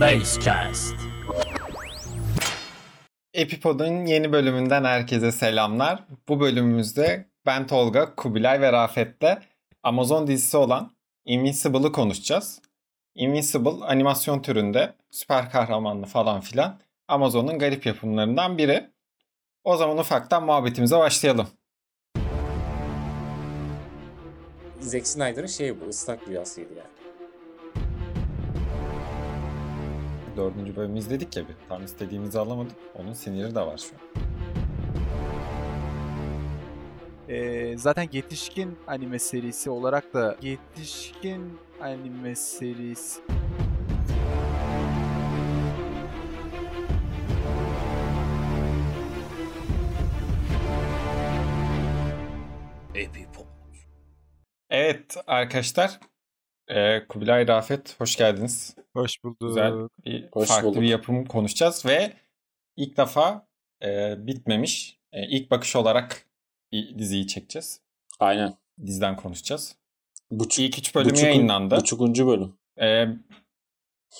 Basecast. Epipod'un yeni bölümünden herkese selamlar. Bu bölümümüzde ben Tolga, Kubilay ve Rafet'te Amazon dizisi olan Invincible'ı konuşacağız. Invincible animasyon türünde süper kahramanlı falan filan Amazon'un garip yapımlarından biri. O zaman ufaktan muhabbetimize başlayalım. Zack Snyder'ın şeyi bu ıslak rüyasıydı yani. Dördüncü bölümü izledik ya bir. Tam istediğimizi alamadık. Onun siniri de var şu an. Ee, zaten yetişkin anime serisi olarak da yetişkin anime serisi. Evet arkadaşlar. Ee, Kubilay Rafet hoş geldiniz. hoş bulduk. Güzel bir Hoş farklı bulduk. bir yapım konuşacağız ve ilk defa e, bitmemiş e, ilk bakış olarak bir diziyi çekeceğiz. Aynen. Diziden konuşacağız. Buçuk, İlk üç bölümü buçuk- yayınlandı. Buçukuncu bölüm. E,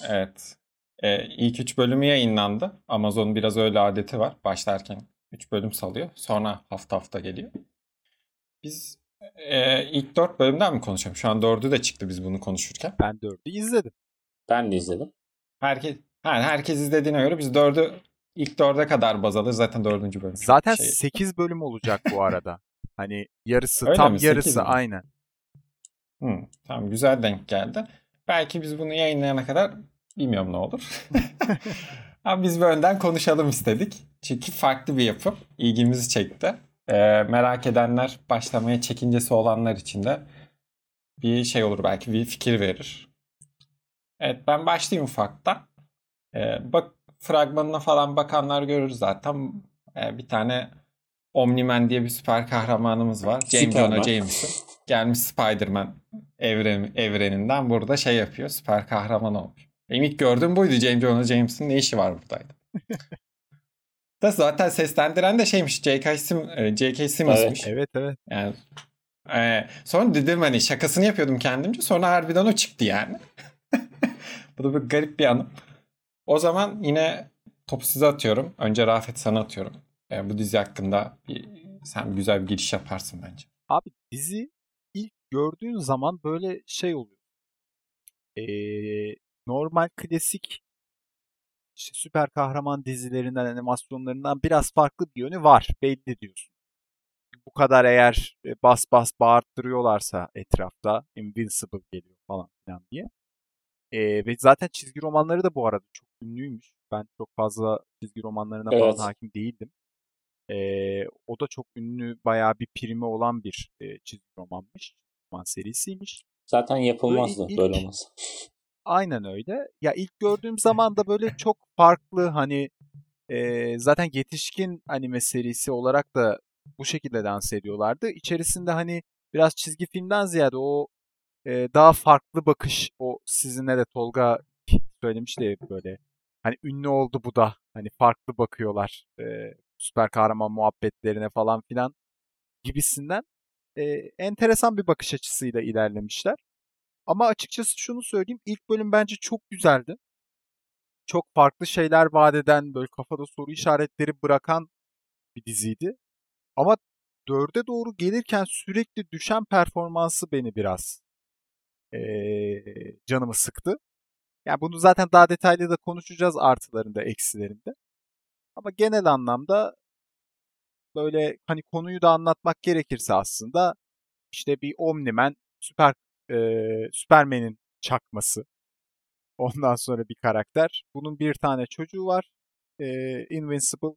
evet. E, ilk üç bölümü yayınlandı. Amazon'un biraz öyle adeti var. Başlarken üç bölüm salıyor. Sonra hafta hafta geliyor. Biz e, ilk dört bölümden mi konuşalım? Şu an dördü de çıktı biz bunu konuşurken. Ben dördü izledim. Ben de izledim. Herkes, ha, herkes izlediğine göre biz dördü ilk dörde kadar baz alır. Zaten dördüncü bölüm. Zaten şey- 8 bölüm olacak bu arada. Hani yarısı Öyle tam mi? Sekiz yarısı mi? aynen. Hı, tamam güzel denk geldi. Belki biz bunu yayınlayana kadar bilmiyorum ne olur. Ama biz bir önden konuşalım istedik. Çünkü farklı bir yapım. ilgimizi çekti. Ee, merak edenler, başlamaya çekincesi olanlar için de bir şey olur belki bir fikir verir. Evet ben başlayayım ufaktan. Ee, bak fragmanına falan bakanlar görür zaten. Ee, bir tane Omni-Man diye bir süper kahramanımız var. James. Jonah Jameson. Gelmiş Spider-Man evren, evreninden burada şey yapıyor. Süper kahraman olmuş. Benim ilk gördüğüm buydu. James Jonah James'in ne işi var buradaydı. da zaten seslendiren de şeymiş. J.K. Sim, e, J.K. Simmons'mış. Evet evet. Yani e, sonra dedim hani şakasını yapıyordum kendimce. Sonra harbiden o çıktı yani. Bu da bir garip bir anım. O zaman yine topu size atıyorum. Önce Rafet sana atıyorum. E, bu dizi hakkında bir, sen güzel bir giriş yaparsın bence. Abi dizi ilk gördüğün zaman böyle şey oluyor. Ee, normal klasik işte süper kahraman dizilerinden, animasyonlarından biraz farklı bir yönü var. Belli diyorsun. Bu kadar eğer e, bas bas bağırttırıyorlarsa etrafta Invincible geliyor falan filan diye. Ee, ve zaten çizgi romanları da bu arada çok ünlüymüş. Ben çok fazla çizgi romanlarına falan Evet. hakim değildim. Ee, o da çok ünlü, bayağı bir primi olan bir e, çizgi romanmış. Roman serisiymiş. Zaten yapılmazdı Böyle ilk- böyle olmaz. Aynen öyle. Ya ilk gördüğüm zaman da böyle çok farklı hani e, zaten yetişkin anime serisi olarak da bu şekilde dans ediyorlardı. İçerisinde hani biraz çizgi filmden ziyade o e, daha farklı bakış o sizinle de Tolga söylemişti böyle hani ünlü oldu bu da hani farklı bakıyorlar e, süper kahraman muhabbetlerine falan filan gibisinden e, enteresan bir bakış açısıyla ilerlemişler. Ama açıkçası şunu söyleyeyim. ilk bölüm bence çok güzeldi. Çok farklı şeyler vaat eden, böyle kafada soru işaretleri bırakan bir diziydi. Ama dörde doğru gelirken sürekli düşen performansı beni biraz eee, canımı sıktı. Yani bunu zaten daha detaylı da konuşacağız artılarında, eksilerinde. Ama genel anlamda böyle hani konuyu da anlatmak gerekirse aslında işte bir Omni-Man süper e, Superman'in çakması. Ondan sonra bir karakter. Bunun bir tane çocuğu var. E, Invincible.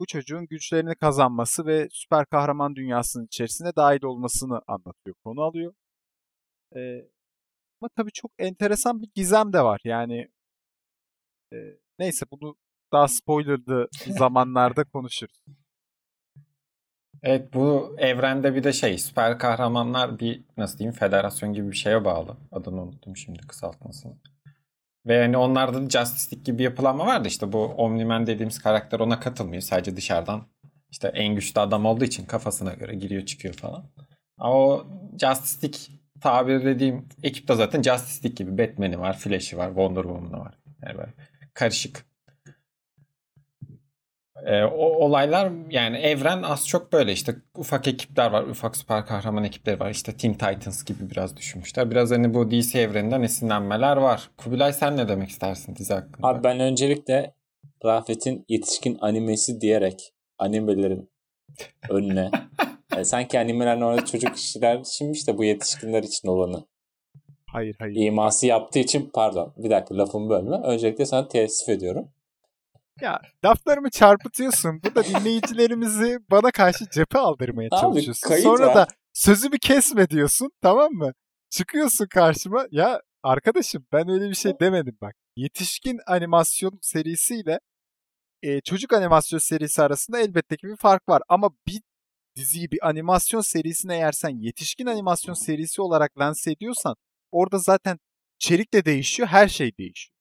Bu çocuğun güçlerini kazanması ve süper kahraman dünyasının içerisine dahil olmasını anlatıyor. Konu alıyor. E, ama tabii çok enteresan bir gizem de var. Yani e, neyse bunu daha spoilerlı zamanlarda konuşuruz. Evet bu evrende bir de şey süper kahramanlar bir nasıl diyeyim federasyon gibi bir şeye bağlı. Adını unuttum şimdi kısaltmasını. Ve hani onlarda da Justice League gibi yapılanma vardı işte bu Omni-Man dediğimiz karakter ona katılmıyor. Sadece dışarıdan işte en güçlü adam olduğu için kafasına göre giriyor çıkıyor falan. Ama o Justice League tabir dediğim ekipte zaten Justice League gibi Batman'i var, Flash'i var, Wonder Woman'ı var. Yani böyle karışık. Ee, o olaylar yani evren az çok böyle işte ufak ekipler var. Ufak süper kahraman ekipleri var. İşte Teen Titans gibi biraz düşünmüşler. Biraz hani bu DC evreninden esinlenmeler var. Kubilay sen ne demek istersin dizi hakkında? Abi ben öncelikle Rafet'in yetişkin animesi diyerek animelerin önüne yani sanki animeler normalde çocuk işler içinmiş de bu yetişkinler için olanı Hayır hayır. iması yaptığı için pardon bir dakika lafımı bölme. Öncelikle sana teessüf ediyorum. Ya laflarımı çarpıtıyorsun. Burada dinleyicilerimizi bana karşı cephe aldırmaya Abi, çalışıyorsun. kayıt Sonra var. da sözümü kesme diyorsun tamam mı? Çıkıyorsun karşıma. Ya arkadaşım ben öyle bir şey demedim bak. Yetişkin animasyon serisiyle e, çocuk animasyon serisi arasında elbette ki bir fark var. Ama bir diziyi bir animasyon serisine eğer sen yetişkin animasyon serisi olarak lanse ediyorsan orada zaten içerik de değişiyor, her şey değişiyor.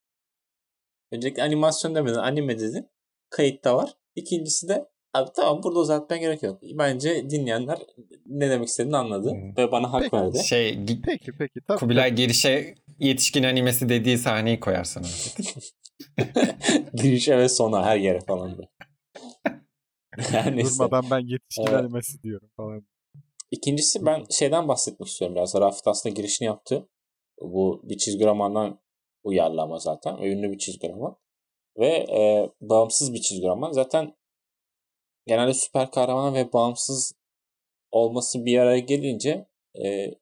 Öncelikle animasyon demeden anime dedin. Kayıtta var. İkincisi de abi tamam burada uzatmaya gerek yok. Bence dinleyenler ne demek istediğini anladı Hmm. ve bana hak Peki. verdi. Şey Peki peki. Tabii, Kubilay girişe yetişkin animesi dediği sahneyi koyarsın. Girişe ve sona her yere falan da. Neyse. Durmadan ben yetişkin Evet. animesi diyorum falan. İkincisi ben şeyden bahsetmek istiyorum biraz. Rafet aslında girişini yaptı. Bu bir çizgi romandan uyarlama zaten. Ünlü bir çizgi roman. Ve e, bağımsız bir çizgi roman. Zaten genelde süper kahraman ve bağımsız olması bir araya gelince e,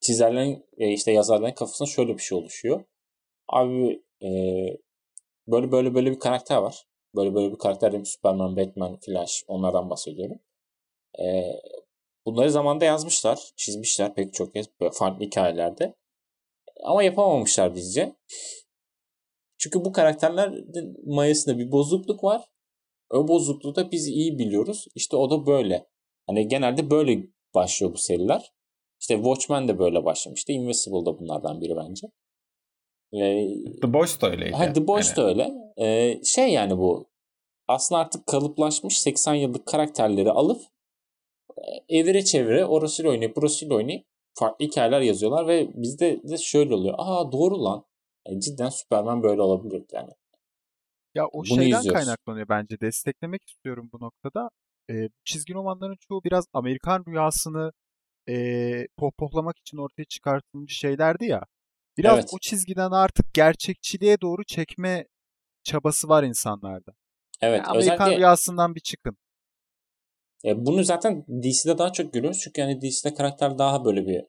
çizerlerin ve işte yazarların kafasında şöyle bir şey oluşuyor. Abi e, böyle böyle böyle bir karakter var. Böyle böyle bir karakter dedim Superman, Batman, Flash onlardan bahsediyorum. E, bunları zamanda yazmışlar, çizmişler pek çok kez farklı hikayelerde. Ama yapamamışlar bizce. Çünkü bu karakterlerin mayasında bir bozukluk var. O bozukluğu da biz iyi biliyoruz. İşte o da böyle. Hani genelde böyle başlıyor bu seriler. İşte Watchmen de böyle başlamıştı. Invincible da bunlardan biri bence. Ve The Boys da öyleydi. Ha, The Boys Yani da öyle. Ee, şey yani bu aslında artık kalıplaşmış 80 yıllık karakterleri alıp e, evire çevire orasıyla oynayıp burasıyla oynayıp farklı hikayeler yazıyorlar ve bizde de şöyle oluyor. Aa doğru lan. E, cidden Superman böyle olabilir yani. Ya o Bunu şeyden izliyoruz. kaynaklanıyor bence. Desteklemek istiyorum bu noktada. Ee, çizgi romanların çoğu biraz Amerikan rüyasını e, pohpohlamak için ortaya çıkartılmış şeylerdi ya. Biraz Evet. o çizgiden artık gerçekçiliğe doğru çekme çabası var insanlarda. Evet Yani Amerikan özellikle rüyasından bir çıkın. E, bunu zaten DC'de daha çok görüyoruz. Çünkü yani DC'de karakter daha böyle bir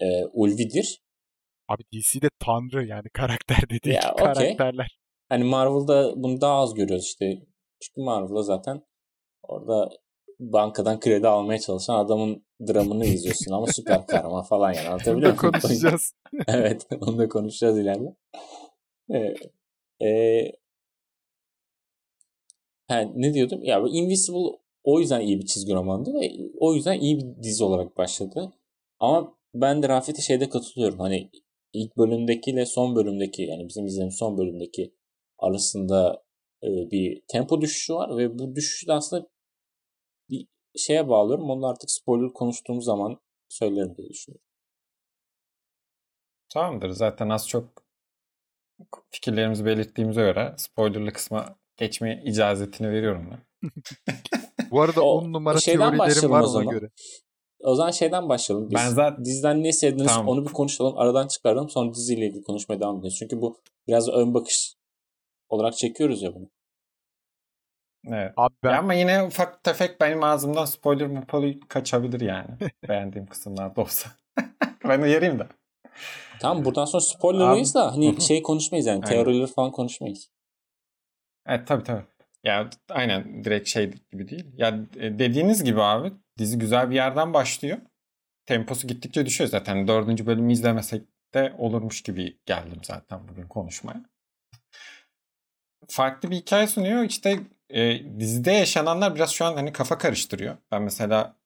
e, ulvidir. Abi DC'de tanrı yani karakter dediği Ya, okey. karakterler. Hani Marvel'da bunu daha az görüyoruz işte. Çünkü Marvel'da zaten orada bankadan kredi almaya çalışan adamın dramını izliyorsun ama süper kahraman falan yani anlatabiliyor muyum? konuşacağız. evet onu da konuşacağız ileride. Ee, e, ha, ne diyordum? Ya bu Invisible o yüzden iyi bir çizgi romandı ve o yüzden iyi bir dizi olarak başladı. Ama ben de Rafet'e şeyde katılıyorum. Hani ilk bölümdekiyle son bölümdeki yani bizim izlediğimiz son bölümdeki arasında e, bir tempo düşüşü var ve bu düşüşü de aslında bir şeye bağlıyorum. Onu artık spoiler konuştuğumuz zaman söylerim diye düşünüyorum. Tamamdır. Zaten az çok fikirlerimizi belirttiğimize göre spoilerlı kısma geçme icazetini veriyorum ben. Bu arada O- 10 numara şeyden teorilerim başlayalım var o ona zaman. göre. O zaman şeyden başlayalım. Biz Ben zaten- diziden ne sevdiniz Tamam. onu bir konuşalım. Aradan çıkaralım sonra diziyle ilgili konuşmaya devam edelim. Çünkü bu biraz ön bakış olarak çekiyoruz ya bunu. Evet. Abi ben Ya ama yine ufak tefek benim ağzımdan spoiler mupalı kaçabilir yani. Beğendiğim kısımlarda olsa. ben uyarayım da. Tamam buradan sonra spoilerlayız da Hı hani şey konuşmayız yani. Teorileri falan konuşmayız. Evet tabii tabii. Ya aynen direkt şey gibi değil. Ya e, dediğiniz gibi abi dizi güzel bir yerden başlıyor. Temposu gittikçe düşüyor zaten. Dördüncü bölümü izlemesek de olurmuş gibi geldim zaten bugün konuşmaya. Farklı bir hikaye sunuyor. İşte e, dizide yaşananlar biraz şu an hani kafa karıştırıyor. Ben mesela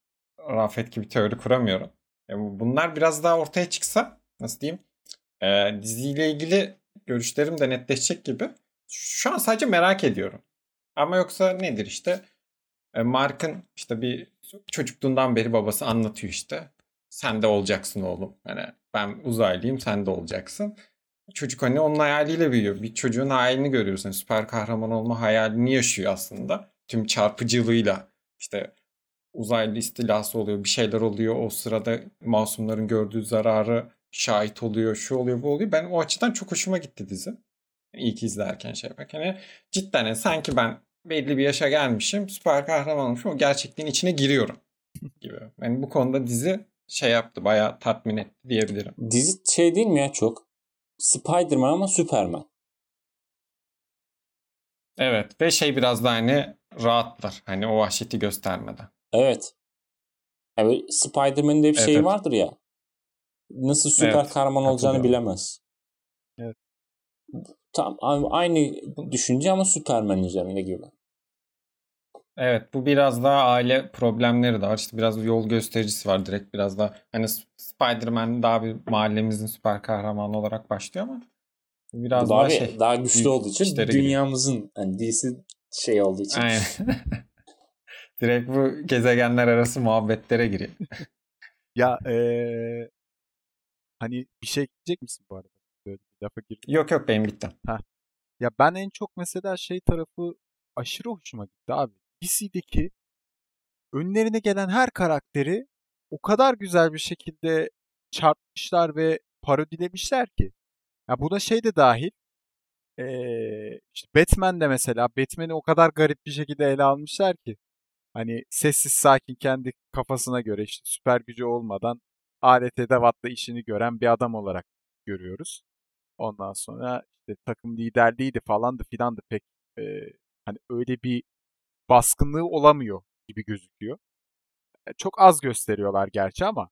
Rafet gibi teori kuramıyorum. E, bu- bunlar biraz daha ortaya çıksa nasıl diyeyim e, diziyle ilgili görüşlerim de netleşecek gibi. Şu an sadece merak ediyorum. Ama yoksa nedir işte? E, Mark'ın işte bir çocukluğundan beri babası anlatıyor işte. Sen de olacaksın oğlum. Hani ben uzaylıyım sen de olacaksın. Çocuk hani onun hayaliyle büyüyor. Bir çocuğun hayalini görüyoruz. Yani süper kahraman olma hayalini yaşıyor aslında. Tüm çarpıcılığıyla işte uzaylı istilası oluyor, bir şeyler oluyor. O sırada masumların gördüğü zararı şahit oluyor, şu oluyor, bu oluyor. Ben o açıdan çok hoşuma gitti dizi. İlk izlerken şey bak. Hani cidden yani sanki ben belli bir yaşa gelmişim, süper kahraman olmuşum. O gerçekliğin içine giriyorum gibi. Yani bu konuda dizi şey yaptı, bayağı tatmin etti diyebilirim. Dizi şey değil mi ya çok? Spider-Man ama Superman. Evet ve şey biraz da hani rahatlar. Hani o vahşeti göstermeden. Evet. Yani Spider-Man'in de bir Evet, şey evet. vardır ya. Nasıl süper Evet, kahraman olacağını bilemez. Evet. Tam aynı düşünce ama Superman üzerinde gibi. Evet bu biraz daha aile problemleri de var. İşte biraz yol göstericisi var direkt biraz da hani Spider-Man daha bir mahallemizin süper kahramanı olarak başlıyor ama biraz daha, daha, şey. daha güçlü olduğu için dünyamızın hani DC şey olduğu için. Aynen. direkt bu gezegenler arası muhabbetlere giriyor. Ya eee, hani bir şey diyecek misin bu arada? Böyle bir lafa girdim. Yok yok benim bitti. Ya ben en çok mesela şey tarafı aşırı hoşuma gitti abi. DC'deki önlerine gelen her karakteri o kadar güzel bir şekilde çarpmışlar ve parodilemişler ki. Ya buna şey de dahil. Ee, işte Batman de mesela Batman'i o kadar garip bir şekilde ele almışlar ki. Hani sessiz sakin kendi kafasına göre işte süper gücü olmadan alet edevatla işini gören bir adam olarak görüyoruz. Ondan sonra işte takım liderliğiydi falandı filandı pek e, hani öyle bir baskınlığı olamıyor gibi gözüküyor. E, Çok az gösteriyorlar gerçi ama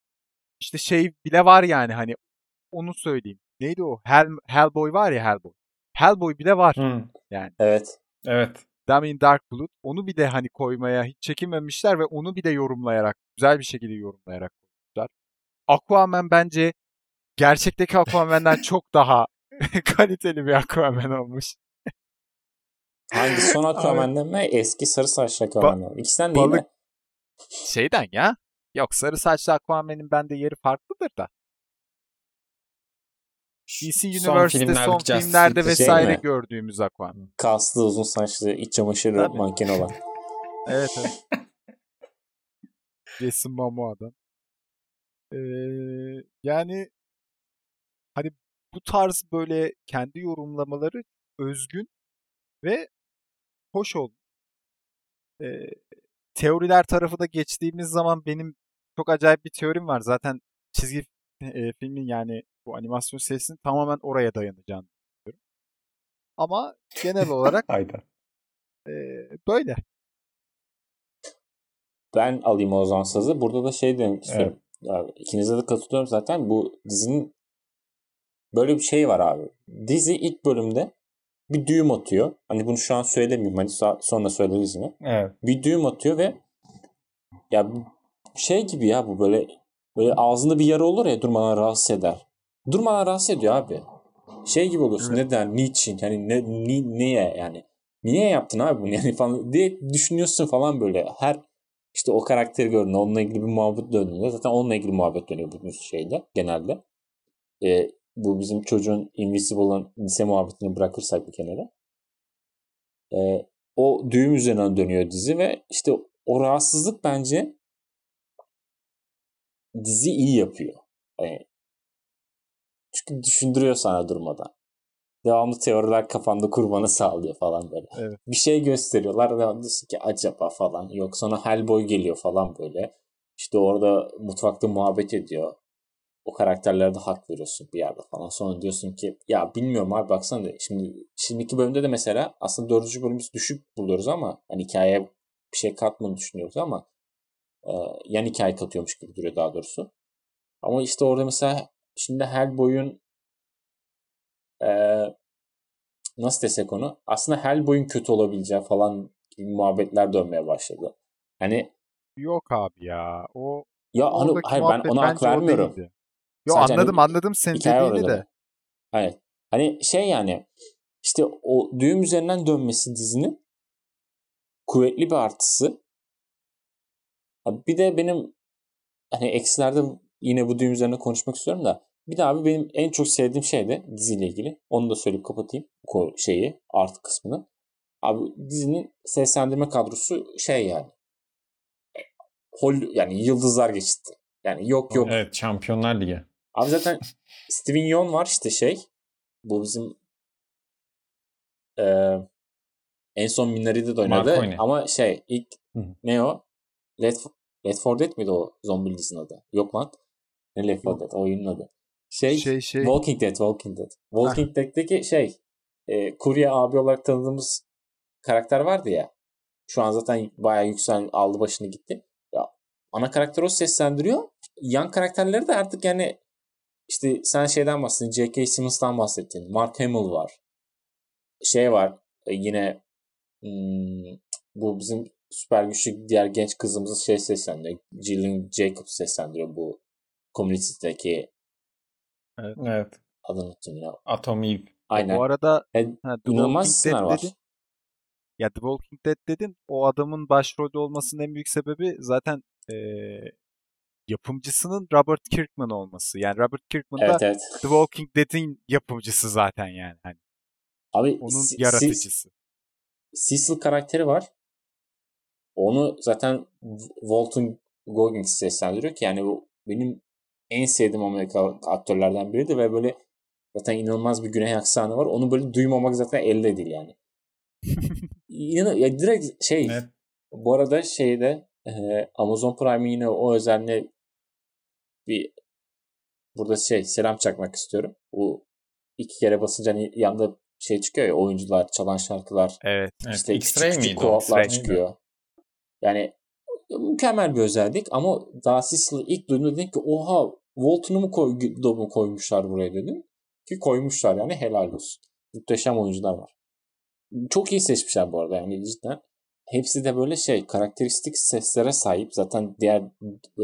işte şey bile var yani hani onu söyleyeyim. Neydi o? Hell, Hellboy var ya Hellboy. Hellboy bile var. Hı, Evet. evet. Damien Darkblood. Onu bir de hani koymaya hiç çekinmemişler ve onu bir de yorumlayarak, güzel bir şekilde yorumlayarak koymuşlar. Aquaman bence gerçekteki Aquaman'dan çok daha kaliteli bir Aquaman olmuş. Hangi son Aquaman'dan mı? Eski sarı saçlı Aquaman'dan mı? İkisinden değil mi? Şeyden ya. Yok sarı saçlı Aquaman'in bende yeri farklıdır da. DC Son Universe'de son Justice filmlerde şey vesaire mi? gördüğümüz Aquaman. Kaslı uzun saçlı iç çamaşırı Tabii. manken olan. Evet evet. Jason Momoa'dan. Ee, yani hani bu tarz böyle kendi yorumlamaları özgün ve hoş oldu. Ee, teoriler tarafı da geçtiğimiz zaman benim çok acayip bir teorim var. Zaten çizgi e, filmin yani bu animasyon serisinin tamamen oraya dayanacağını düşünüyorum. Ama genel olarak Hayda. e, böyle. Ben alayım o zaman sazı. Burada da şey demek istiyorum. Ya, ikinize de katılıyorum zaten. Bu dizinin böyle bir şey var abi. Dizi ilk bölümde bir düğüm atıyor. Hani bunu şu an söylemeyeyim. Hani so- sonra söyleriz yine. Evet. Bir düğüm atıyor ve ya şey gibi ya bu böyle böyle ağzında bir yara olur ya durmadan rahatsız eder. Durmadan rahatsız ediyor abi. Şey gibi oluyorsun. Evet. Neden? Niçin? Yani ne, ni, niye yani? Niye yaptın abi bunu yani falan diye düşünüyorsun falan böyle. Her işte o karakteri gördüğünde onunla ilgili bir muhabbet döndüğünde zaten onunla ilgili muhabbet dönüyor bu şeyde genelde. Ee, bu bizim çocuğun Invisible'ın lise muhabbetini bırakırsak bir kenara. Ee, o düğüm üzerinden dönüyor dizi ve işte o rahatsızlık bence dizi iyi yapıyor. Yani çünkü düşündürüyor sana durmadan. Devamlı teoriler kafanda kurmanı sağlıyor falan böyle. Evet. Bir şey gösteriyorlar ve diyorsun ki acaba falan. Yok sonra Hellboy geliyor falan böyle. İşte orada mutfakta muhabbet ediyor. O karakterlere de hak veriyorsun bir yerde falan. Sonra diyorsun ki ya bilmiyorum abi baksana şimdi şimdiki bölümde de mesela aslında dördüncü bölümü biz düşük buluyoruz ama hani hikayeye bir şey katmadığını düşünüyoruz ama e, yan hikaye katıyormuş gibi duruyor daha doğrusu. Ama işte orada mesela şimdi Hellboy'un e, nasıl desek onu aslında Hellboy'un kötü olabileceği falan gibi muhabbetler dönmeye başladı. Hani Yok abi ya. O ya hani hayır ben ona hak vermiyorum. Yo Sadece hani anladım anladım senin dediğini öyle. de. Evet. Hani şey yani işte o düğüm üzerinden dönmesi dizinin kuvvetli bir artısı. Bir de benim hani eksilerde yine bu düğüm üzerine konuşmak istiyorum da Bir de abi benim en çok sevdiğim şey de diziyle ilgili. Onu da söyleyip kapatayım. O şeyi artı kısmını. Abi dizinin seslendirme kadrosu şey yani. Hol yani yıldızlar geçti. Yani yok yok. Evet Şampiyonlar Ligi. Abi zaten Steven Yeun var işte şey. Bu bizim e, en son Minari'de de oynadı. Marconi. Ama şey ilk Hı. ne o? Left, Left 4 Dead miydi o zombi dizinin adı? Yok lan. Ne Left 4 Dead? O oyunun adı. Şey, Şey şey Walking Dead, Walking Dead. Walking Dead'deki şey e, kurye abi olarak tanıdığımız karakter vardı ya. Şu an zaten bayağı yüksel aldı başını gitti. Ya, ana karakter o seslendiriyor. Yan karakterleri de artık yani işte sen şeyden bahsettin. J.K. Simmons'tan bahsettin. Mark Hamill var. Şey var e, yine hmm, bu bizim süper güçlü diğer genç kızımızı şey seslendiriyor. Jillian Jacobs seslendiriyor bu Community'deki Evet. adını unuttum ya. Atom Eve. Aynen. bu arada E, ha, The İnanılmaz Dead var. dedin. Ya The Walking Dead dedin. O adamın başrolde olmasının en büyük sebebi zaten eee, yapımcısının Robert Kirkman olması. Yani Robert Kirkman da Evet evet. The Walking Dead'in yapımcısı zaten yani. Hani Abi onun Si- Si- yaratıcısı. Cecil karakteri var. Onu zaten Walton Goggins seslendiriyor ki yani bu benim en sevdiğim Amerika aktörlerden biridir ve böyle zaten inanılmaz bir güney aksanı var. Onu böyle duymamak zaten elde değil yani. İnan ya direkt şey Evet. bu arada şeyde e, Amazon Prime'in yine o özelliğine bir burada şey selam çakmak istiyorum. Bu iki kere basınca hani yanda şey çıkıyor ya oyuncular çalan şarkılar Evet. Evet. işte X-Ray küçük küçük miydi X-Ray çıkıyor. Yani mükemmel bir özellik ama daha Cecil'ı ilk duyduğumda dedim ki oha Walton'u mu, koy, mu koymuşlar buraya dedim. Ki koymuşlar yani helal olsun. Muhteşem oyuncular var. Çok iyi seçmişler bu arada yani cidden. Hepsi de böyle şey karakteristik seslere sahip. Zaten diğer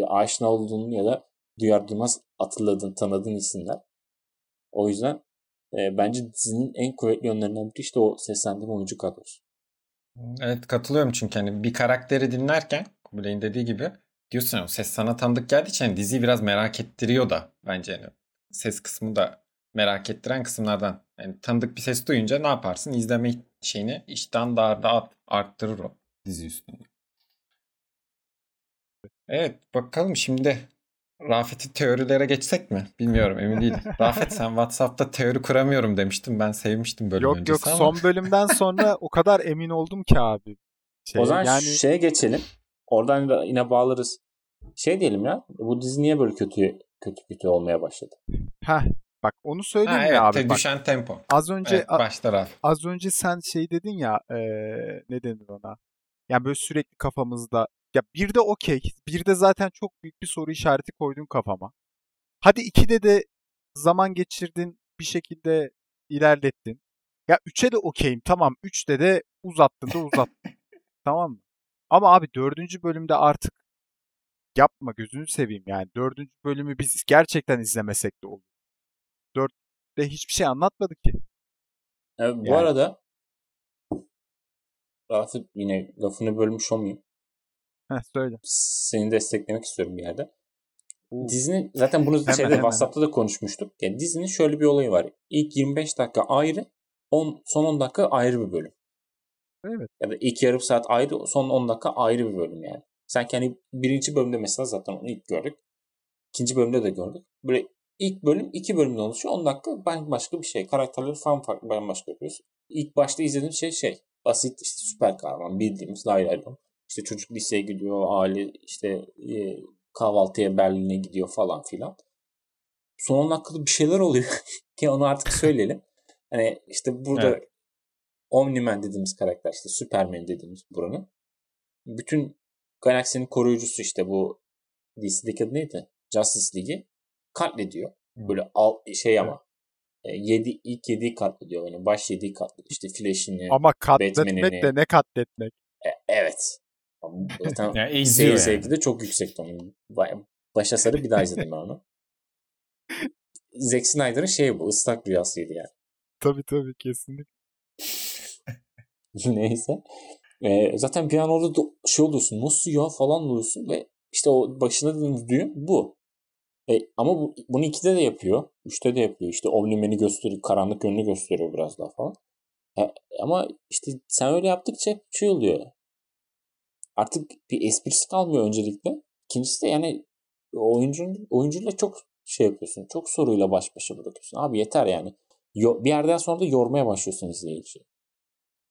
aşina olduğun ya da duyar duymaz hatırladığın, tanıdığın isimler. O yüzden e, bence dizinin en kuvvetli yönlerinden biri işte o seslendirme oyuncu kadrosu. Evet katılıyorum çünkü hani bir karakteri dinlerken Kubilay'ın dediği gibi diyorsun ses sana tanıdık geldiği için hani diziyi biraz merak ettiriyor da bence yani ses kısmı da merak ettiren kısımlardan. Yani tanıdık bir ses duyunca ne yaparsın? İzleme şeyini işten daha da arttırır o dizi üstünde. Evet bakalım şimdi Rafet'in teorilere geçsek mi? Bilmiyorum emin değilim. Rafet sen WhatsApp'ta teori kuramıyorum demiştin. Ben sevmiştim bölüm Yok öncesi yok ama. son bölümden sonra o kadar emin oldum ki abi. Şey, o zaman yani şeye geçelim. Oradan da yine bağlarız. Şey diyelim ya. Bu dizi niye böyle kötü kötü kötü olmaya başladı? heh, bak onu söyleyeyim Ha, evet, abi? te- Bak, düşen tempo. az önce Evet, a- başta Rafet. az önce sen şey dedin ya eee, ne denir ona? Yani böyle sürekli kafamızda ya bir de okey. Bir de zaten çok büyük bir soru işareti koydun kafama. Hadi ikide de zaman geçirdin bir şekilde ilerlettin. Ya üçe de okeyim tamam. Üçte de uzattın da uzattın. tamam mı? Ama abi dördüncü bölümde artık yapma gözünü seveyim yani. Dördüncü bölümü biz gerçekten izlemesek de olur. Dörtte hiçbir şey anlatmadı ki. Evet, bu Yani. arada Rafet yine lafını bölmüş olmayayım. Heh söyle. Seni desteklemek istiyorum bir yerde. Oo. Dizinin zaten bunu Hemen, şeyde hemen. WhatsApp'ta da konuşmuştuk. Yani dizinin şöyle bir olayı var. İlk 25 dakika ayrı, 10, son 10 dakika ayrı bir bölüm. Evet. Ya da ilk yarım saat ayrı, son 10 dakika ayrı bir bölüm yani. Sanki hani birinci bölümde mesela zaten onu ilk gördük. İkinci bölümde de gördük. Böyle ilk bölüm iki bölümden oluşuyor. 10 dakika bambaşka bir şey. Karakterleri falan farklı bambaşka yapıyoruz. İlk başta izlediğim şey şey. Basit işte süper kahraman bildiğimiz lay lay lom. İşte çocuk liseye gidiyor, aile işte e, kahvaltıya Berlin'e gidiyor falan filan. Son 10 dakikada bir şeyler oluyor. Ki onu artık söyleyelim. Hani işte burada Evet. Omni-Man dediğimiz karakter işte Superman dediğimiz buranın. Bütün galaksinin koruyucusu işte bu DC'deki adı neydi? Justice League'i katlediyor. Böyle al, şey ama e, yedi, ilk yediği katlediyor. Yani baş yediği katlediyor. İşte Flash'ini. Ama katletmek Batman'ini- de ne katletmek. E, evet. Zaten Ya eziyor seyir yani. zevki de çok yüksekti onun. Başa sarı bir daha izledim ben onu. Zack Snyder'ın şeyi bu. ıslak rüyasıydı yani. Tabii tabii kesinlikle. Neyse. Ee, zaten bir an orada da şey oluyorsun. Nasıl ya falan oluyorsun ve işte o başına dediğimiz düğüm bu. E, ama bu, bunu ikide de yapıyor. Üçte de yapıyor. İşte Omnimen'i gösteriyor. Karanlık yönünü gösteriyor biraz daha falan. E, ama işte sen öyle yaptıkça şey oluyor. Artık bir esprisi kalmıyor öncelikle. İkincisi de yani oyuncunun, oyuncuyla çok şey yapıyorsun. Çok soruyla baş başa bırakıyorsun. Abi yeter yani. Yo, bir yerden sonra da yormaya başlıyorsun izleyiciyi.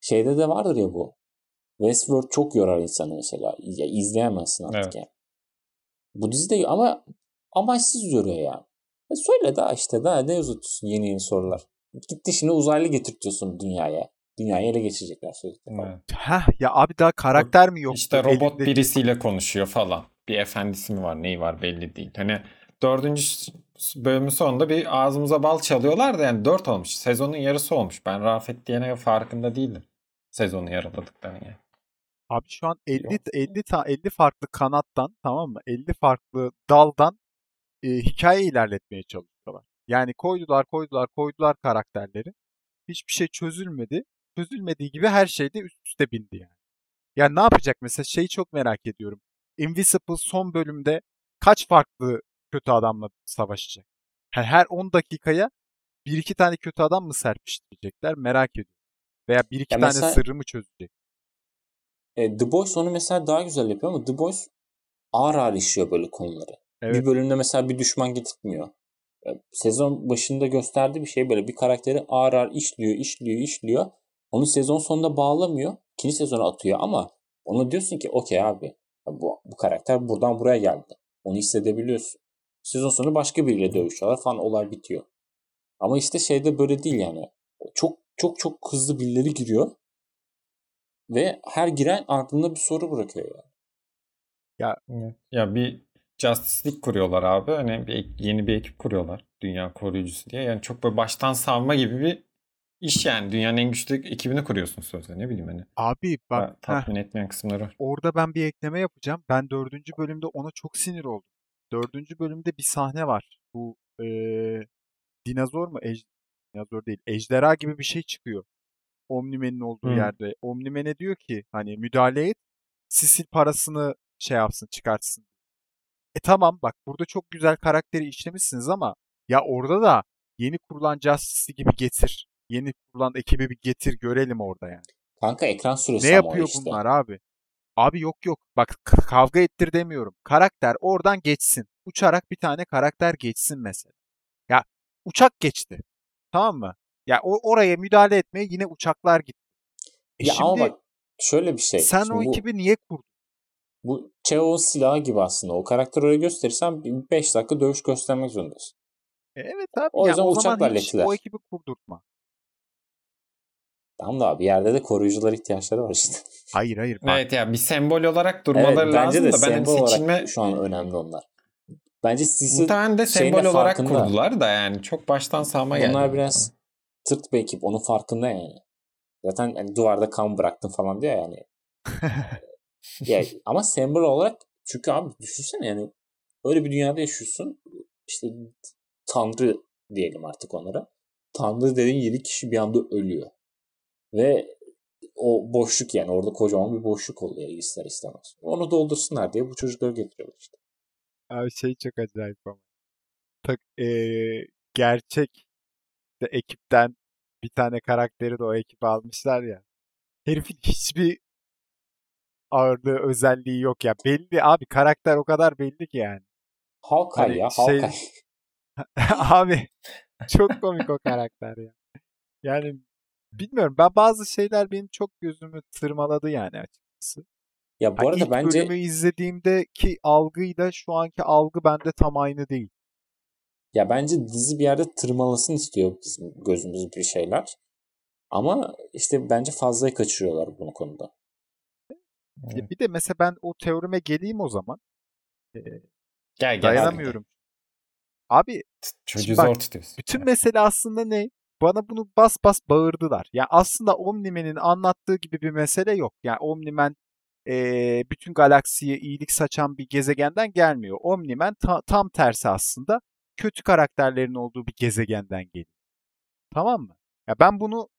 Şeyde de vardır ya bu. Westworld çok yorar insanı mesela. Ya, izleyemezsin artık evet. yani. Bu dizide ama amaçsız yoruyor ya. E söyle daha işte daha ne uzatıyorsun yeni yeni sorular. Gitti şimdi uzaylı getirtiyorsun dünyaya. Dünyayı ele geçirecekler sürekli. Evet. Heh, ya abi daha karakter mi yok? İşte robot Elinde... birisiyle konuşuyor falan. Bir efendisi mi var neyi var belli değil. Hani dördüncü bölümün sonunda bir ağzımıza bal çalıyorlar da yani dört olmuş. Sezonun yarısı olmuş. Ben Rafet diyene farkında değildim. Sezonu yaraladıklarını yani. Abi şu an 50 50 ta 50 farklı kanattan tamam mı? 50 farklı daldan e, hikaye ilerletmeye çalışıyorlar. Yani koydular, koydular, koydular karakterleri. Hiçbir şey çözülmedi. Çözülmediği gibi her şey de üst üste bindi yani. Yani ne yapacak mesela şeyi çok merak ediyorum. Invisible son bölümde kaç farklı kötü adamla savaşacak? Yani her 10 dakikaya bir iki tane kötü adam mı serpiştirecekler merak ediyorum. Veya bir iki ya tane mesela, sırrı mı çözecek? E, The Boys onu mesela daha güzel yapıyor ama The Boys ağır ağır işliyor böyle konuları. Evet. Bir bölümde mesela bir düşman getirtmiyor. E, sezon başında gösterdiği bir şey böyle bir karakteri ağır ağır işliyor, işliyor, işliyor. Onu sezon sonunda bağlamıyor. İkinci sezona atıyor ama ona diyorsun ki okey abi bu, bu karakter buradan buraya geldi. Onu hissedebiliyorsun. Sezon sonu başka biriyle dövüşüyorlar falan olay bitiyor. Ama işte şeyde böyle değil yani. Çok çok çok hızlı birileri giriyor. Ve her giren aklında bir soru bırakıyor yani. Ya ya bir Justice League kuruyorlar abi. Hani bir, yeni bir ekip kuruyorlar. Dünya koruyucusu diye. Yani çok böyle baştan savma gibi bir iş yani. Dünyanın en güçlü ekibini kuruyorsun sözde. Ne bileyim hani. Abi bak. tatmin heh, etmeyen kısımları. Orada ben bir ekleme yapacağım. Ben dördüncü bölümde ona çok sinir oldum. Dördüncü bölümde bir sahne var. Bu ee, dinozor mu? Ej dinozor değil. Ejderha gibi bir şey çıkıyor. Omnimen'in olduğu hmm. yerde. Omnimen'e diyor ki hani müdahale et. Sisil parasını şey yapsın çıkartsın. E tamam bak burada çok güzel karakteri işlemişsiniz ama ya orada da yeni kurulan Justice'i gibi getir. Yeni kurulan ekibi bir getir görelim orada yani. Kanka ekran süresi Ne yapıyor işte. bunlar abi? Abi yok yok. Bak kavga ettir demiyorum. Karakter oradan geçsin. Uçarak bir tane karakter geçsin mesela. Ya uçak geçti. Tamam mı? Ya o oraya müdahale etmeye yine uçaklar gitti. E ya şimdi, ama bak şöyle bir şey. Sen şimdi o ekibi niye kurdun? Bu Cheo silahı gibi aslında. O karakteri oraya gösterirsen 5 dakika dövüş göstermek zorundasın. E evet abi. O yüzden yani uçakla hallettiler. O ekibi kurdurtma. Tamam da abi yerde de koruyucular ihtiyaçları var işte. Hayır hayır. Bak. Evet ya bir sembol olarak durmaları evet, lazım da ben hani seçilme... şu an önemli onlar. Bence Sisi Muhtemelen de sembol olarak farkında. kurdular da yani çok baştan sağma geldi. Bunlar biraz tırt bir ekip onun farkında yani. Zaten yani duvarda kan bıraktın falan diyor yani. ya, ama sembol olarak çünkü abi düşünsene yani öyle bir dünyada yaşıyorsun. İşte tanrı diyelim artık onlara. Tanrı dediğin 7 kişi bir anda ölüyor. Ve o boşluk yani orada kocaman bir boşluk oluyor ister istemez. Onu doldursunlar diye bu çocukları getiriyorlar işte. Abi şey çok acayip ama. Tak, ee, gerçek de ekipten bir tane karakteri de o ekibe almışlar ya. Herifin hiçbir ağırlığı, özelliği yok ya. Belli abi karakter o kadar belli ki yani. Hawkeye hani ya şey... Hawkeye. abi çok komik o karakter ya. Yani bilmiyorum ben bazı şeyler benim çok gözümü tırmaladı yani açıkçası. Ya bu yani arada ilk bence bölümü izlediğimdeki algıyla şu anki algı bende tam aynı değil. Ya bence dizi bir yerde tırmalasın istiyor bizim gözümüz bir şeyler. Ama işte bence fazla kaçırıyorlar bunu konuda. Ya bir de mesela ben o teorime geleyim o zaman. Ee, gel gel. Dayanamıyorum. Abi, abi çocuğu bak, zor tutuyorsun. Bütün mesele aslında ne? Bana bunu bas bas bağırdılar. Yani aslında Omnimen'in anlattığı gibi bir mesele yok. Yani Omnimen e, bütün galaksiye iyilik saçan bir gezegenden gelmiyor. Omnimen ta, tam tersi aslında kötü karakterlerin olduğu bir gezegenden geliyor. Tamam mı? Ya ben bunu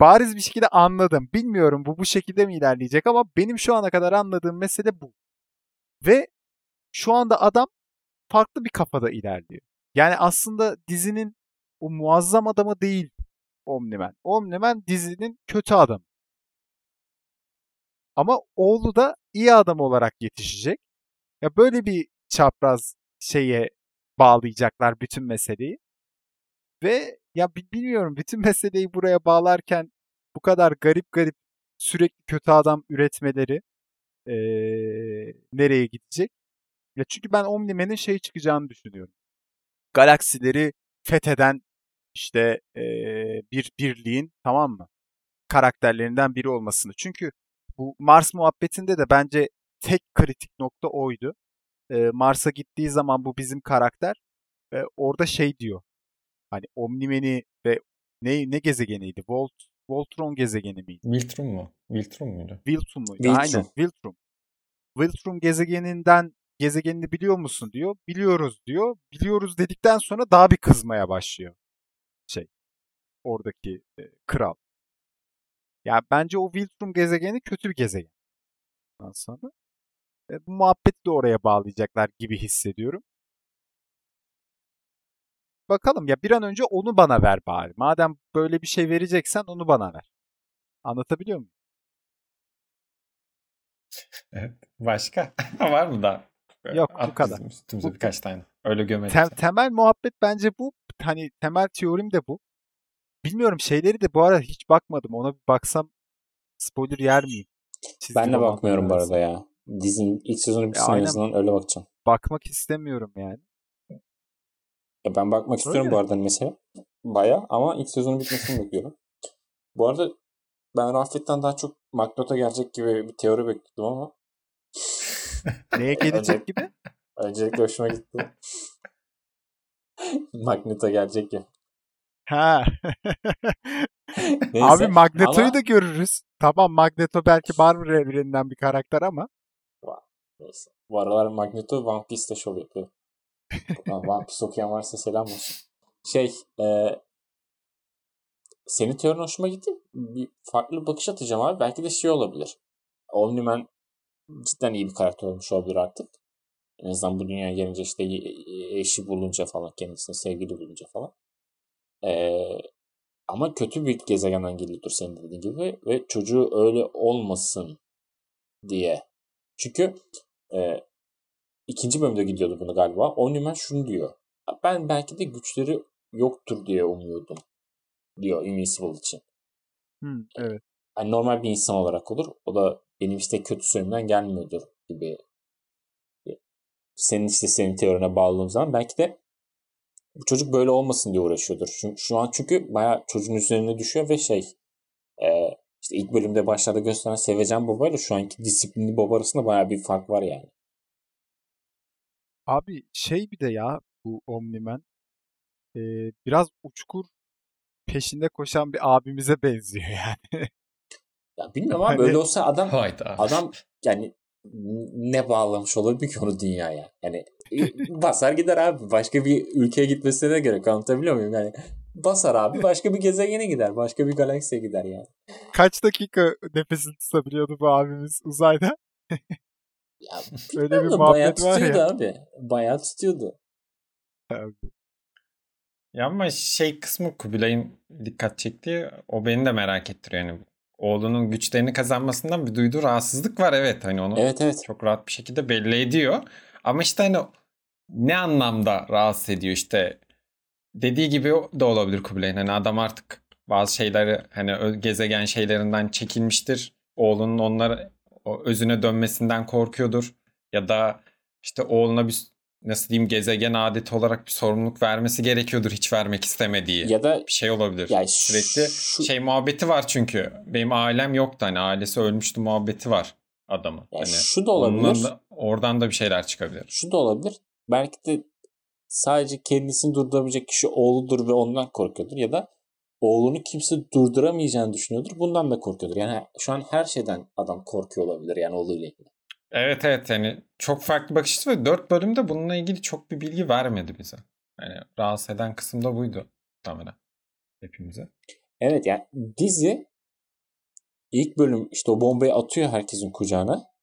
bariz bir şekilde anladım. Bilmiyorum bu bu şekilde mi ilerleyecek ama benim şu ana kadar anladığım mesele bu. Ve şu anda adam farklı bir kafada ilerliyor. Yani aslında dizinin o muazzam adamı değil Omniman. Omniman dizinin kötü adamı. Ama oğlu da iyi adam olarak yetişecek. Ya böyle bir çapraz şeye bağlayacaklar bütün meseleyi. Ve ya bilmiyorum bütün meseleyi buraya bağlarken bu kadar garip garip sürekli kötü adam üretmeleri ee, nereye gidecek? Ya çünkü ben Omniman'in şey çıkacağını düşünüyorum. Galaksileri fetheden işte ee, bir birliğin tamam mı? Karakterlerinden biri olmasını. Çünkü bu Mars muhabbetinde de bence tek kritik nokta oydu. Ee, Mars'a gittiği zaman bu bizim karakter e, orada şey diyor. Hani Omnimen'i ve ne ne gezegeniydi? Volt Voltron gezegeni miydi? Viltrum mu? Viltrum muydu? Viltrum muydu? Viltrum. Aynen Viltrum. Viltrum gezegeninden gezegenini biliyor musun diyor. Biliyoruz diyor. Biliyoruz dedikten sonra daha bir kızmaya başlıyor. Oradaki e, kral. Ya bence o Viltrum gezegeni kötü bir gezegen. Ondan sonra e, bu muhabbeti de oraya bağlayacaklar gibi hissediyorum. Bakalım ya bir an önce onu bana ver bari. Madem böyle bir şey vereceksen onu bana ver. Anlatabiliyor muyum? Evet. Başka? Var mı daha? Yok, bu At kadar. bizim Üstümüze Bu- birkaç tane. Öyle gömelim. Tem- temel muhabbet bence bu. Hani temel teorim de bu. Bilmiyorum şeyleri de bu arada hiç bakmadım. Ona bir baksam spoiler yer miyim? Çizgi Ben de bakmıyorum bu arada ya. Dizinin ilk sezonu bitsin en azından öyle bakacağım. Bakmak istemiyorum yani. Ya ben bakmak istiyorum Öyle. bu arada mesela. Baya ama ilk sezonun bitmesini bekliyorum. Bu arada ben Rafet'ten daha çok Magnet'a gelecek gibi bir teori bekliyordum ama Neye gelecek gibi? öncelikle hoşuma gitti. Magnet'a gelecek gibi. Ha. Neyse, Abi Magneto'yu ama- da görürüz. Tamam Magneto belki Marvel evreninden bir karakter ama Neyse. Bu aralar Magneto One Piece'te şov yapıyor. One Piece okuyan varsa selam olsun. Şey, e, senin teorin hoşuma gitti. Bir farklı bakış atacağım abi. Belki de şey olabilir. Omni-Man cidden iyi bir karakter olmuş olabilir artık. En azından bu dünyaya gelince işte eşi bulunca falan, kendisine sevgili bulunca falan. E, ama kötü bir gezegenden geliyordur senin dediğin gibi ve çocuğu öyle olmasın diye. Çünkü e, ikinci bölümde gidiyordu bunu galiba. Omni-Man şunu diyor. Ben belki de güçleri yoktur diye umuyordum. Diyor Invincible için. hmm, evet. Yani normal bir insan olarak olur. O da benim işte kötü söylemden gelmiyordur gibi. Senin işte senin teorine bağladığım zaman belki de bu çocuk böyle olmasın diye uğraşıyordur. Şu, şu an çünkü bayağı çocuğun üzerine düşüyor ve şey e, işte ilk bölümde başlarda gösteren Sevecen Baba ile şu anki disiplinli baba arasında bayağı bir fark var yani. Abi şey bir de ya bu Omni-Man ee, biraz uçkur peşinde koşan bir abimize benziyor yani. Ya bilmiyorum abi Hani- böyle olsa adam Hayda. adam yani ne bağlamış olabilir ki onu dünyaya? Yani basar gider abi. Başka bir ülkeye gitmesine gerek anlatabiliyor muyum? Yani basar abi başka bir gezegene gider. Başka bir galaksiye gider yani. Kaç dakika nefesini tutabiliyordu bu abimiz uzayda? Ya, Öyle bir da bayağı muhabbet var ya. abi. Bayağı tutuyordu. Ya ama şey kısmı Kubilay'ın dikkat çektiği o beni de merak ettiriyor. Yani oğlunun güçlerini kazanmasından bir duyduğu rahatsızlık var evet hani onu Evet evet. çok rahat bir şekilde belli ediyor. Ama işte hani ne anlamda rahatsız ediyor işte dediği gibi de olabilir Kubilay'ın. Hani adam artık bazı şeyleri hani gezegen şeylerinden çekilmiştir. Oğlunun onları özüne dönmesinden korkuyordur. Ya da işte oğluna bir nasıl diyeyim gezegen adeti olarak bir sorumluluk vermesi gerekiyordur hiç vermek istemediği. Ya da bir şey olabilir. Ya Sürekli şu- şey muhabbeti var çünkü. Benim ailem yoktu hani ailesi ölmüştü muhabbeti var adamın. Ya hani şu da olabilir. da- oradan da bir şeyler çıkabilir. Şu da olabilir. Belki de sadece kendisini durdurabilecek kişi oğludur ve ondan korkuyordur. Ya da oğlunu kimse durduramayacağını düşünüyordur. Bundan da korkuyordur. Yani şu an her şeyden adam korkuyor olabilir yani oğluyla ilgili. Evet evet yani çok farklı bakış açısı ve 4 bölümde bununla ilgili çok bir bilgi vermedi bize. Yani rahatsız eden kısım da buydu muhtemelen hepimize. Evet yani dizi ilk bölüm işte o bombayı atıyor herkesin kucağına.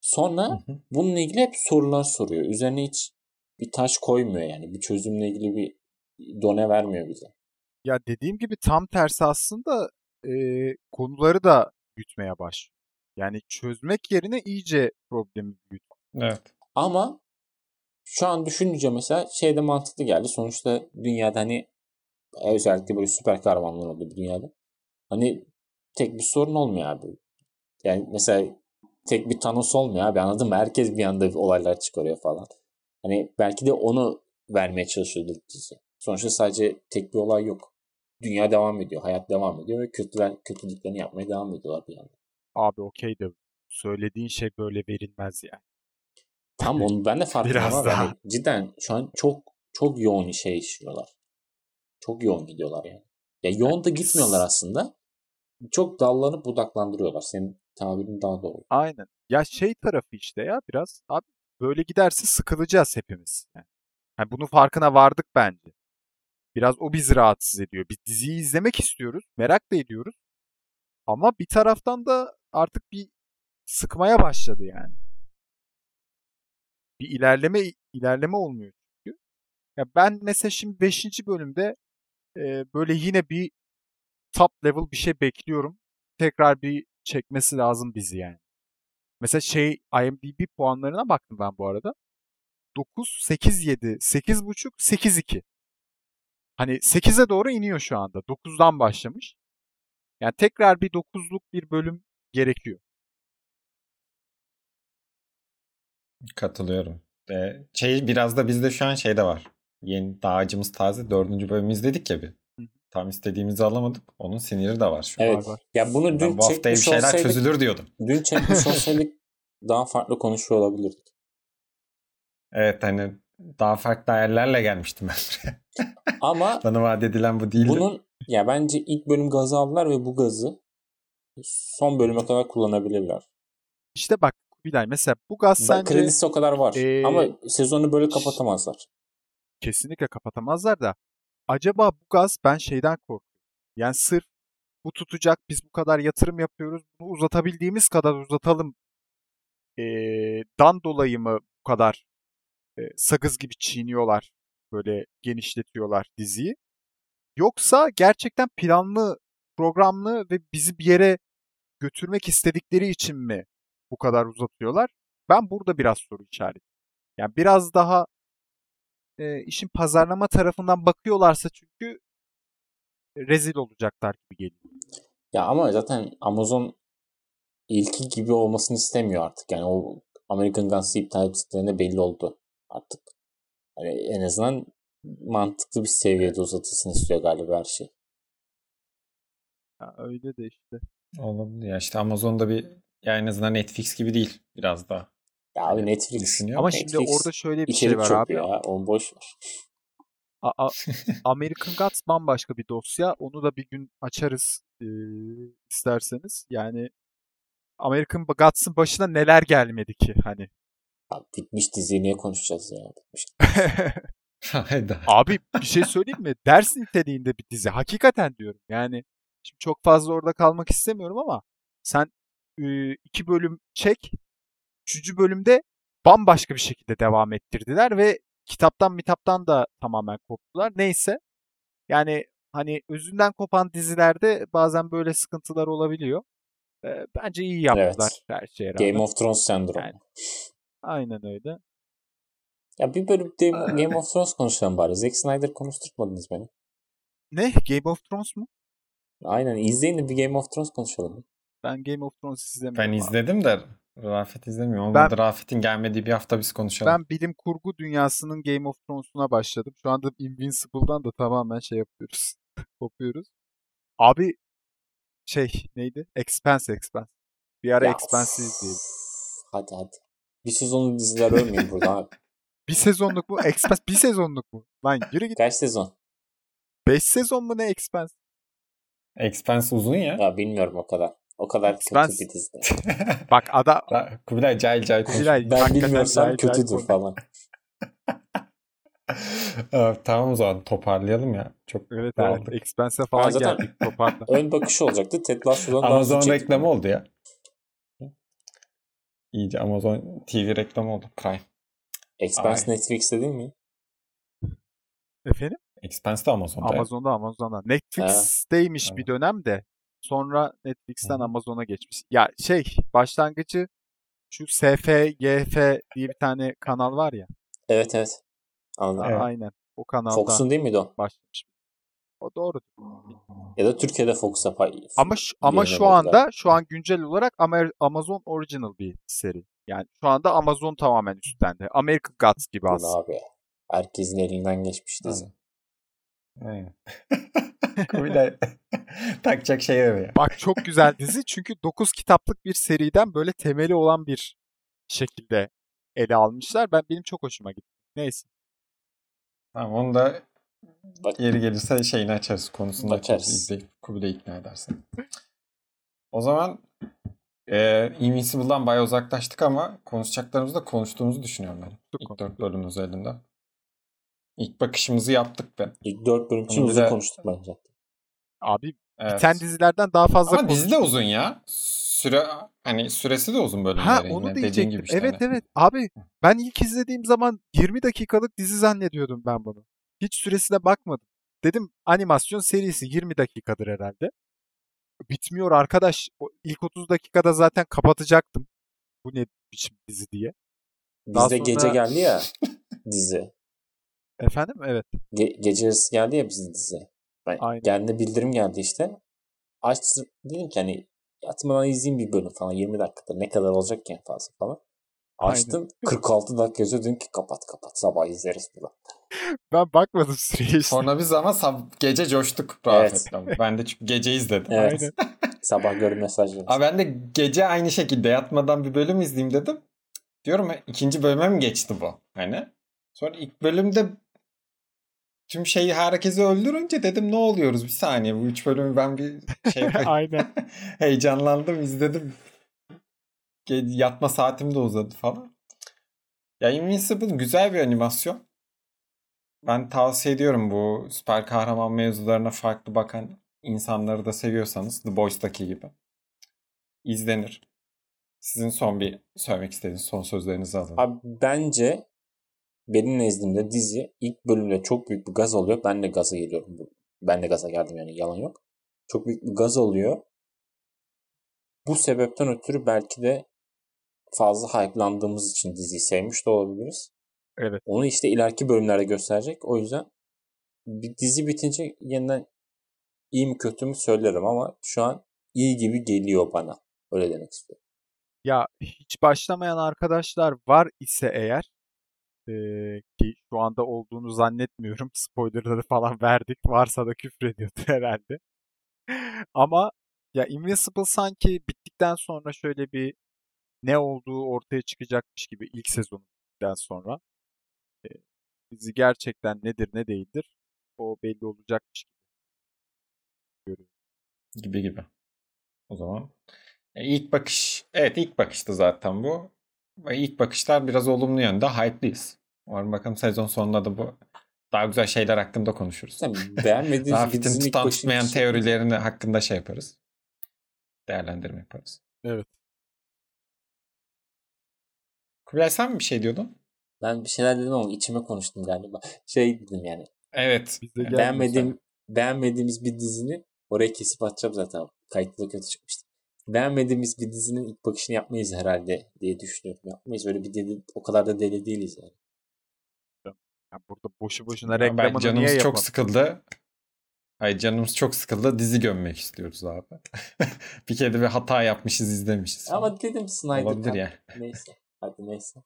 Sonra Hı hı. bununla ilgili hep sorular soruyor. Üzerine hiç bir taş koymuyor yani. Bir çözümle ilgili bir done vermiyor bize. Ya dediğim gibi tam tersi aslında e, konuları da büyütmeye başlıyor. Yani çözmek yerine iyice problemi büyütüyor. Evet. Ama şu an düşününce mesela şey de mantıklı geldi. Sonuçta dünyada hani özellikle böyle süper kahramanlar oldu dünyada. Hani tek bir sorun olmuyor abi. Yani mesela tek bir Thanos olmuyor abi anladın mı? Herkes bir anda olaylar çıkarıyor falan. Hani belki de onu vermeye çalışıyordu dizi. Sonuçta sadece tek bir olay yok. Dünya devam ediyor, hayat devam ediyor ve kötüler kötülüklerini yapmaya devam ediyorlar bir yandan. Abi okey de söylediğin şey böyle verilmez yani. Tam onu ben de farkındayım Biraz ama daha. yani cidden şu an çok çok yoğun şey işliyorlar. Çok yoğun gidiyorlar yani. Ya yoğun da gitmiyorlar aslında. Çok dallanıp budaklandırıyorlar. Senin tabirin daha doğru. Aynen. Ya şey tarafı işte ya biraz abi böyle giderse sıkılacağız hepimiz. Yani. Yani bunun farkına vardık bence. Biraz o bizi rahatsız ediyor. Biz diziyi izlemek istiyoruz. Merak da ediyoruz. Ama bir taraftan da artık bir sıkmaya başladı yani. Bir ilerleme ilerleme olmuyor çünkü. Ya ben mesela şimdi 5. bölümde e, böyle yine bir top level bir şey bekliyorum. Tekrar bir çekmesi lazım bizi yani. Mesela şey IMDb puanlarına baktım ben bu arada. 9, 8, 7, 8.5, 8, 2. Hani 8'e doğru iniyor şu anda. 9'dan başlamış. Yani tekrar bir 9'luk bir bölüm gerekiyor. Katılıyorum. Ee, şey biraz da bizde şu an şey de var. Yeni daha acımız taze. Dördüncü bölümü izledik ya bir. Tam istediğimizi alamadık. Onun siniri de var şu an. Evet. var. Ya bunu Ben dün bu hafta bir şeyler olsaydık, çözülür diyordum. dün çekmiş olsaydık daha farklı konuşuyor olabilirdik. Evet hani daha farklı ayarlarla gelmiştim ben buraya. Ama Bana vaat edilen bu değildi. bunun ya bence ilk bölüm gazı aldılar ve bu gazı son bölüme kadar kullanabilirler. İşte bak Bilal mesela bu gaz sence Kredisi o kadar var. Ee, Ama sezonu böyle kapatamazlar. kesinlikle kapatamazlar da acaba bu gaz ben şeyden korkuyorum. Yani sırf bu tutacak biz bu kadar yatırım yapıyoruz bunu uzatabildiğimiz kadar uzatalım ee, dan dolayı mı bu kadar e, sakız gibi çiğniyorlar böyle genişletiyorlar diziyi. Yoksa gerçekten planlı, programlı ve bizi bir yere götürmek istedikleri için mi bu kadar uzatıyorlar? Ben burada biraz soru işareti. Yani biraz daha e, işin pazarlama tarafından bakıyorlarsa çünkü rezil olacaklar gibi geliyor. Ya ama zaten Amazon ilki gibi olmasını istemiyor artık. Yani o American Guns'ı iptal ettiklerinde belli oldu artık. Yani en azından mantıklı bir seviyede uzatılsın istiyor galiba her şey. Ya öyle de işte. Olabilir. Ya işte Amazon'da bir ya en azından Netflix gibi değil biraz daha. Ya abi Netflix. Düşünüyor Ama Netflix şimdi orada şöyle bir şey var çok abi. ya. Onu boş ver. A- a- American Gods bambaşka bir dosya. Onu da bir gün açarız e, isterseniz. Yani American Gods'ın başına neler gelmedi ki hani. Abi bitmiş diziyi niye konuşacağız ya? Bitmiş. Abi bir şey söyleyeyim mi? Ders niteliğinde bir dizi. Hakikaten diyorum. Yani şimdi çok fazla orada kalmak istemiyorum ama sen iki bölüm çek. Üçüncü bölümde bambaşka bir şekilde devam ettirdiler ve kitaptan mitaptan da tamamen koptular. Neyse. Yani hani özünden kopan dizilerde bazen böyle sıkıntılar olabiliyor. E, bence iyi yaptılar her şeye rağmen. Game of Thrones sendromu. Yani. Aynen öyle. Ya bir bölüm Game, Game of Thrones konuşalım bari. Zack Snyder konuşturmadınız beni. Ne? Game of Thrones mu? Aynen izleyin de bir Game of Thrones konuşalım. Ben Game of Thrones izlemiyorum. Ben abi. izledim de Rafet izlemiyor. Ben- Rafet'in gelmediği bir hafta biz konuşalım. Ben bilim kurgu dünyasının Game of Thrones'una başladım. Şu anda Invincible'dan da tamamen şey yapıyoruz. Kopuyoruz. Abi şey neydi? Expanse Expanse. Bir ara Ya, Expanse'i izleyelim. Hadi hadi. Bir sezonlu diziler ölmeyin burada abi. Bir sezonluk mu? Expanse bir sezonluk mu? Lan yürü git. Kaç sezon? 5 sezon mu ne Expanse? Expanse uzun ya. Ya bilmiyorum o kadar. O kadar Ben- kötü bir dizi. Bak ada Kubilay cahil cahil. Kubilay, Ben bilmiyorsam cahil cahil kötüdür konuş. falan. Aa, tamam o zaman toparlayalım ya. Çok Evet Dağıldık. evet. Expanse'e falan zaten- geldik toparla. Ön bakış olacaktı. Ted Lasso'dan daha Amazon reklamı oldu ya. İyice Amazon TV reklamı oldu. Prime. Expense Ay. Netflix'te değil mi? Efendim? Expense de Amazon'da. Amazon'da Amazon'da. Netflix'teymiş Evet. bir dönem de sonra Netflix'ten Hı. Amazon'a geçmiş. Ya şey başlangıcı şu SFGF diye bir tane kanal var ya. Evet evet. Anladım. Evet. Aynen. O kanalda Fox'un değil miydi o? başlamış. O doğru. Ya da Türkiye'de Fox'a pay. Ama şu, ama şu anda şu an güncel olarak Amazon Original bir seri. Yani şu anda Amazon tamamen üstlendi. American Gods gibi aslında. abi? Herkesin elinden geçmiş dizi. Aynen. Kubilay takacak şey arıyor. Bak çok güzel dizi çünkü 9 kitaplık bir seriden böyle temeli olan bir şekilde ele almışlar. Ben benim çok hoşuma gitti. Neyse. Tamam onu da Bak- yeri gelirse şeyini açarız konusunu da açarız. Kubilay'ı ikna edersin. O zaman e, Invincible'dan bayağı uzaklaştık ama konuşacaklarımızı da konuştuğumuzu düşünüyorum ben. İlk konuştuk. dört bölüm özelinde. İlk bakışımızı yaptık ben. İlk dört bölüm için bir uzun konuştuk bence. Abi Evet. biten dizilerden daha fazla Ama dizi de konuştuk. uzun ya. Süre hani süresi de uzun bölümlerin. Ha onu dediğin diyecektim. gibi işte evet hani. evet. Abi ben ilk izlediğim zaman 20 dakikalık dizi zannediyordum ben bunu. Hiç süresine bakmadım. Dedim animasyon serisi 20 dakikadır herhalde. Bitmiyor arkadaş. İlk 30 dakikada zaten kapatacaktım. Bu ne biçim dizi diye. Daha Bizde gece sonra- geldi ya dizi. Efendim? Evet. Ge- gece yarısı geldi ya bizim dizi. Ben, Aynen. Kendi bildirim geldi işte. Açtım dedim ki hani yatmadan izleyeyim bir bölüm falan 20 dakikada ne kadar olacak ki en fazla falan. Açtım 46 dakika yazıyor dedim ki kapat kapat sabah izleriz bunu. Ben bakmadım süreye işte. Sonra biz ama sab- gece coştuk Evet. Ben de çünkü gece izledim. Evet. Aynen. sabah görün mesajları. Abi ben de gece aynı şekilde yatmadan bir bölüm izleyeyim dedim. Diyorum ya, ikinci bölüme mi geçti bu? Hani. Sonra ilk bölümde tüm şeyi herkesi öldürünce dedim ne oluyoruz bir saniye bu üç bölümü ben bir şey. Aynen. Heyecanlandım izledim. Ge- Yatma saatim de uzadı falan. Ya Invincible güzel bir animasyon. Ben tavsiye ediyorum bu süper kahraman mevzularına farklı bakan insanları da seviyorsanız The Boys'taki gibi. İzlenir. Sizin son bir söylemek istediğiniz son sözlerinizi alalım. Abi bence benim nezdimde dizi ilk bölümde çok büyük bir gaz oluyor. Ben de gaza geliyorum. Ben de gaza geldim yani yalan yok. Çok büyük bir gaz oluyor. Bu sebepten ötürü belki de fazla hype'landığımız için diziyi sevmiş de olabiliriz. Evet. Onu işte ileriki bölümlerde gösterecek. O yüzden bir dizi bitince yeniden iyi mi kötü mü söylerim ama şu an iyi gibi geliyor bana. Öyle demek istiyorum. Ya hiç başlamayan arkadaşlar var ise eğer eee, ki şu anda olduğunu zannetmiyorum. Spoilerları falan verdik. Varsa da küfür ediyordu herhalde. Ama ya Invincible sanki bittikten sonra şöyle bir ne olduğu ortaya çıkacakmış gibi ilk sezonu bittikten sonra. E, dizi gerçekten nedir ne değildir o belli olacakmış gibi görüyorum. Gibi gibi. O zaman e, ilk bakış evet ilk bakıştı zaten bu. Ve ilk bakışlar biraz olumlu yönde. Hype'lıyız. Umarım bakalım sezon sonunda da bu daha güzel şeyler hakkında konuşuruz. Sen beğenmediğiniz dizinin ilk tutan tutmayan şey- teorilerini hakkında şey yaparız. Değerlendirme yaparız. Evet. Kubilay sen mi bir şey diyordun? Ben bir şeyler dedim ama içime konuştum galiba. Şey dedim yani. Evet. Beğenmediğim, beğenmediğimiz bir dizinin oraya kesip atacağım zaten. Kayıtlı da kötü çıkmıştı. Beğenmediğimiz bir dizinin ilk bakışını yapmayız herhalde diye düşünüyorum. Yapmayız. Öyle bir deli, o kadar da deli değiliz yani. Ya burada boşu boşuna Ya ben reklamını niye canımız çok sıkıldı. Hayır canımız çok sıkıldı. Dizi gömmek istiyoruz abi. bir kere de bir hata yapmışız izlemişiz. Ama dedim Snyder Olabilir Cut. ya. Neyse. Hadi neyse.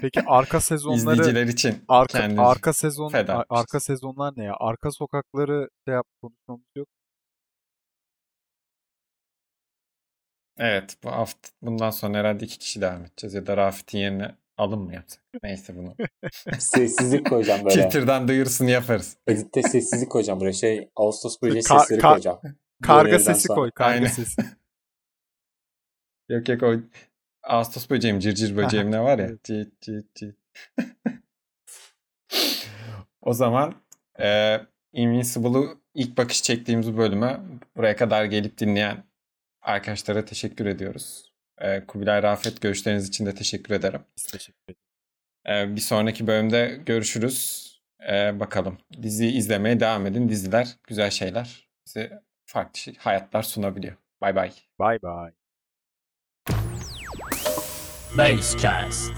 Peki arka sezonları İzleyiciler için arka arka sezon feda arka sezonlar ne ya? Arka sokakları şey yap konuşmamız yok. Evet bu hafta bundan sonra herhalde iki kişi devam edeceğiz. Ya da Rafit'in yerine alım mı yapsak? Neyse bunu. Sessizlik koyacağım böyle. Twitter'dan duyurusunu yaparız. Editte sessizlik koyacağım buraya. Şey Ağustos böceği Ka- sesleri ka- koyacağım. Karga sesi sonra. koy, karga Aynen. sesi. Yok yok o Ağustos böceğim, cırcır böceğim ne var ya. Cit cit cit. o zaman e, Invincible'ı ilk bakış çektiğimiz bölüme buraya kadar gelip dinleyen arkadaşlara teşekkür ediyoruz. E, Kubilay Rafet görüşleriniz için de teşekkür ederim. Biz teşekkür ederiz. Ee, bir sonraki bölümde görüşürüz. Ee, bakalım. Dizi izlemeye devam edin. Diziler güzel şeyler. Size farklı şey, hayatlar sunabiliyor. Bay bay. Bay bay. Basecast.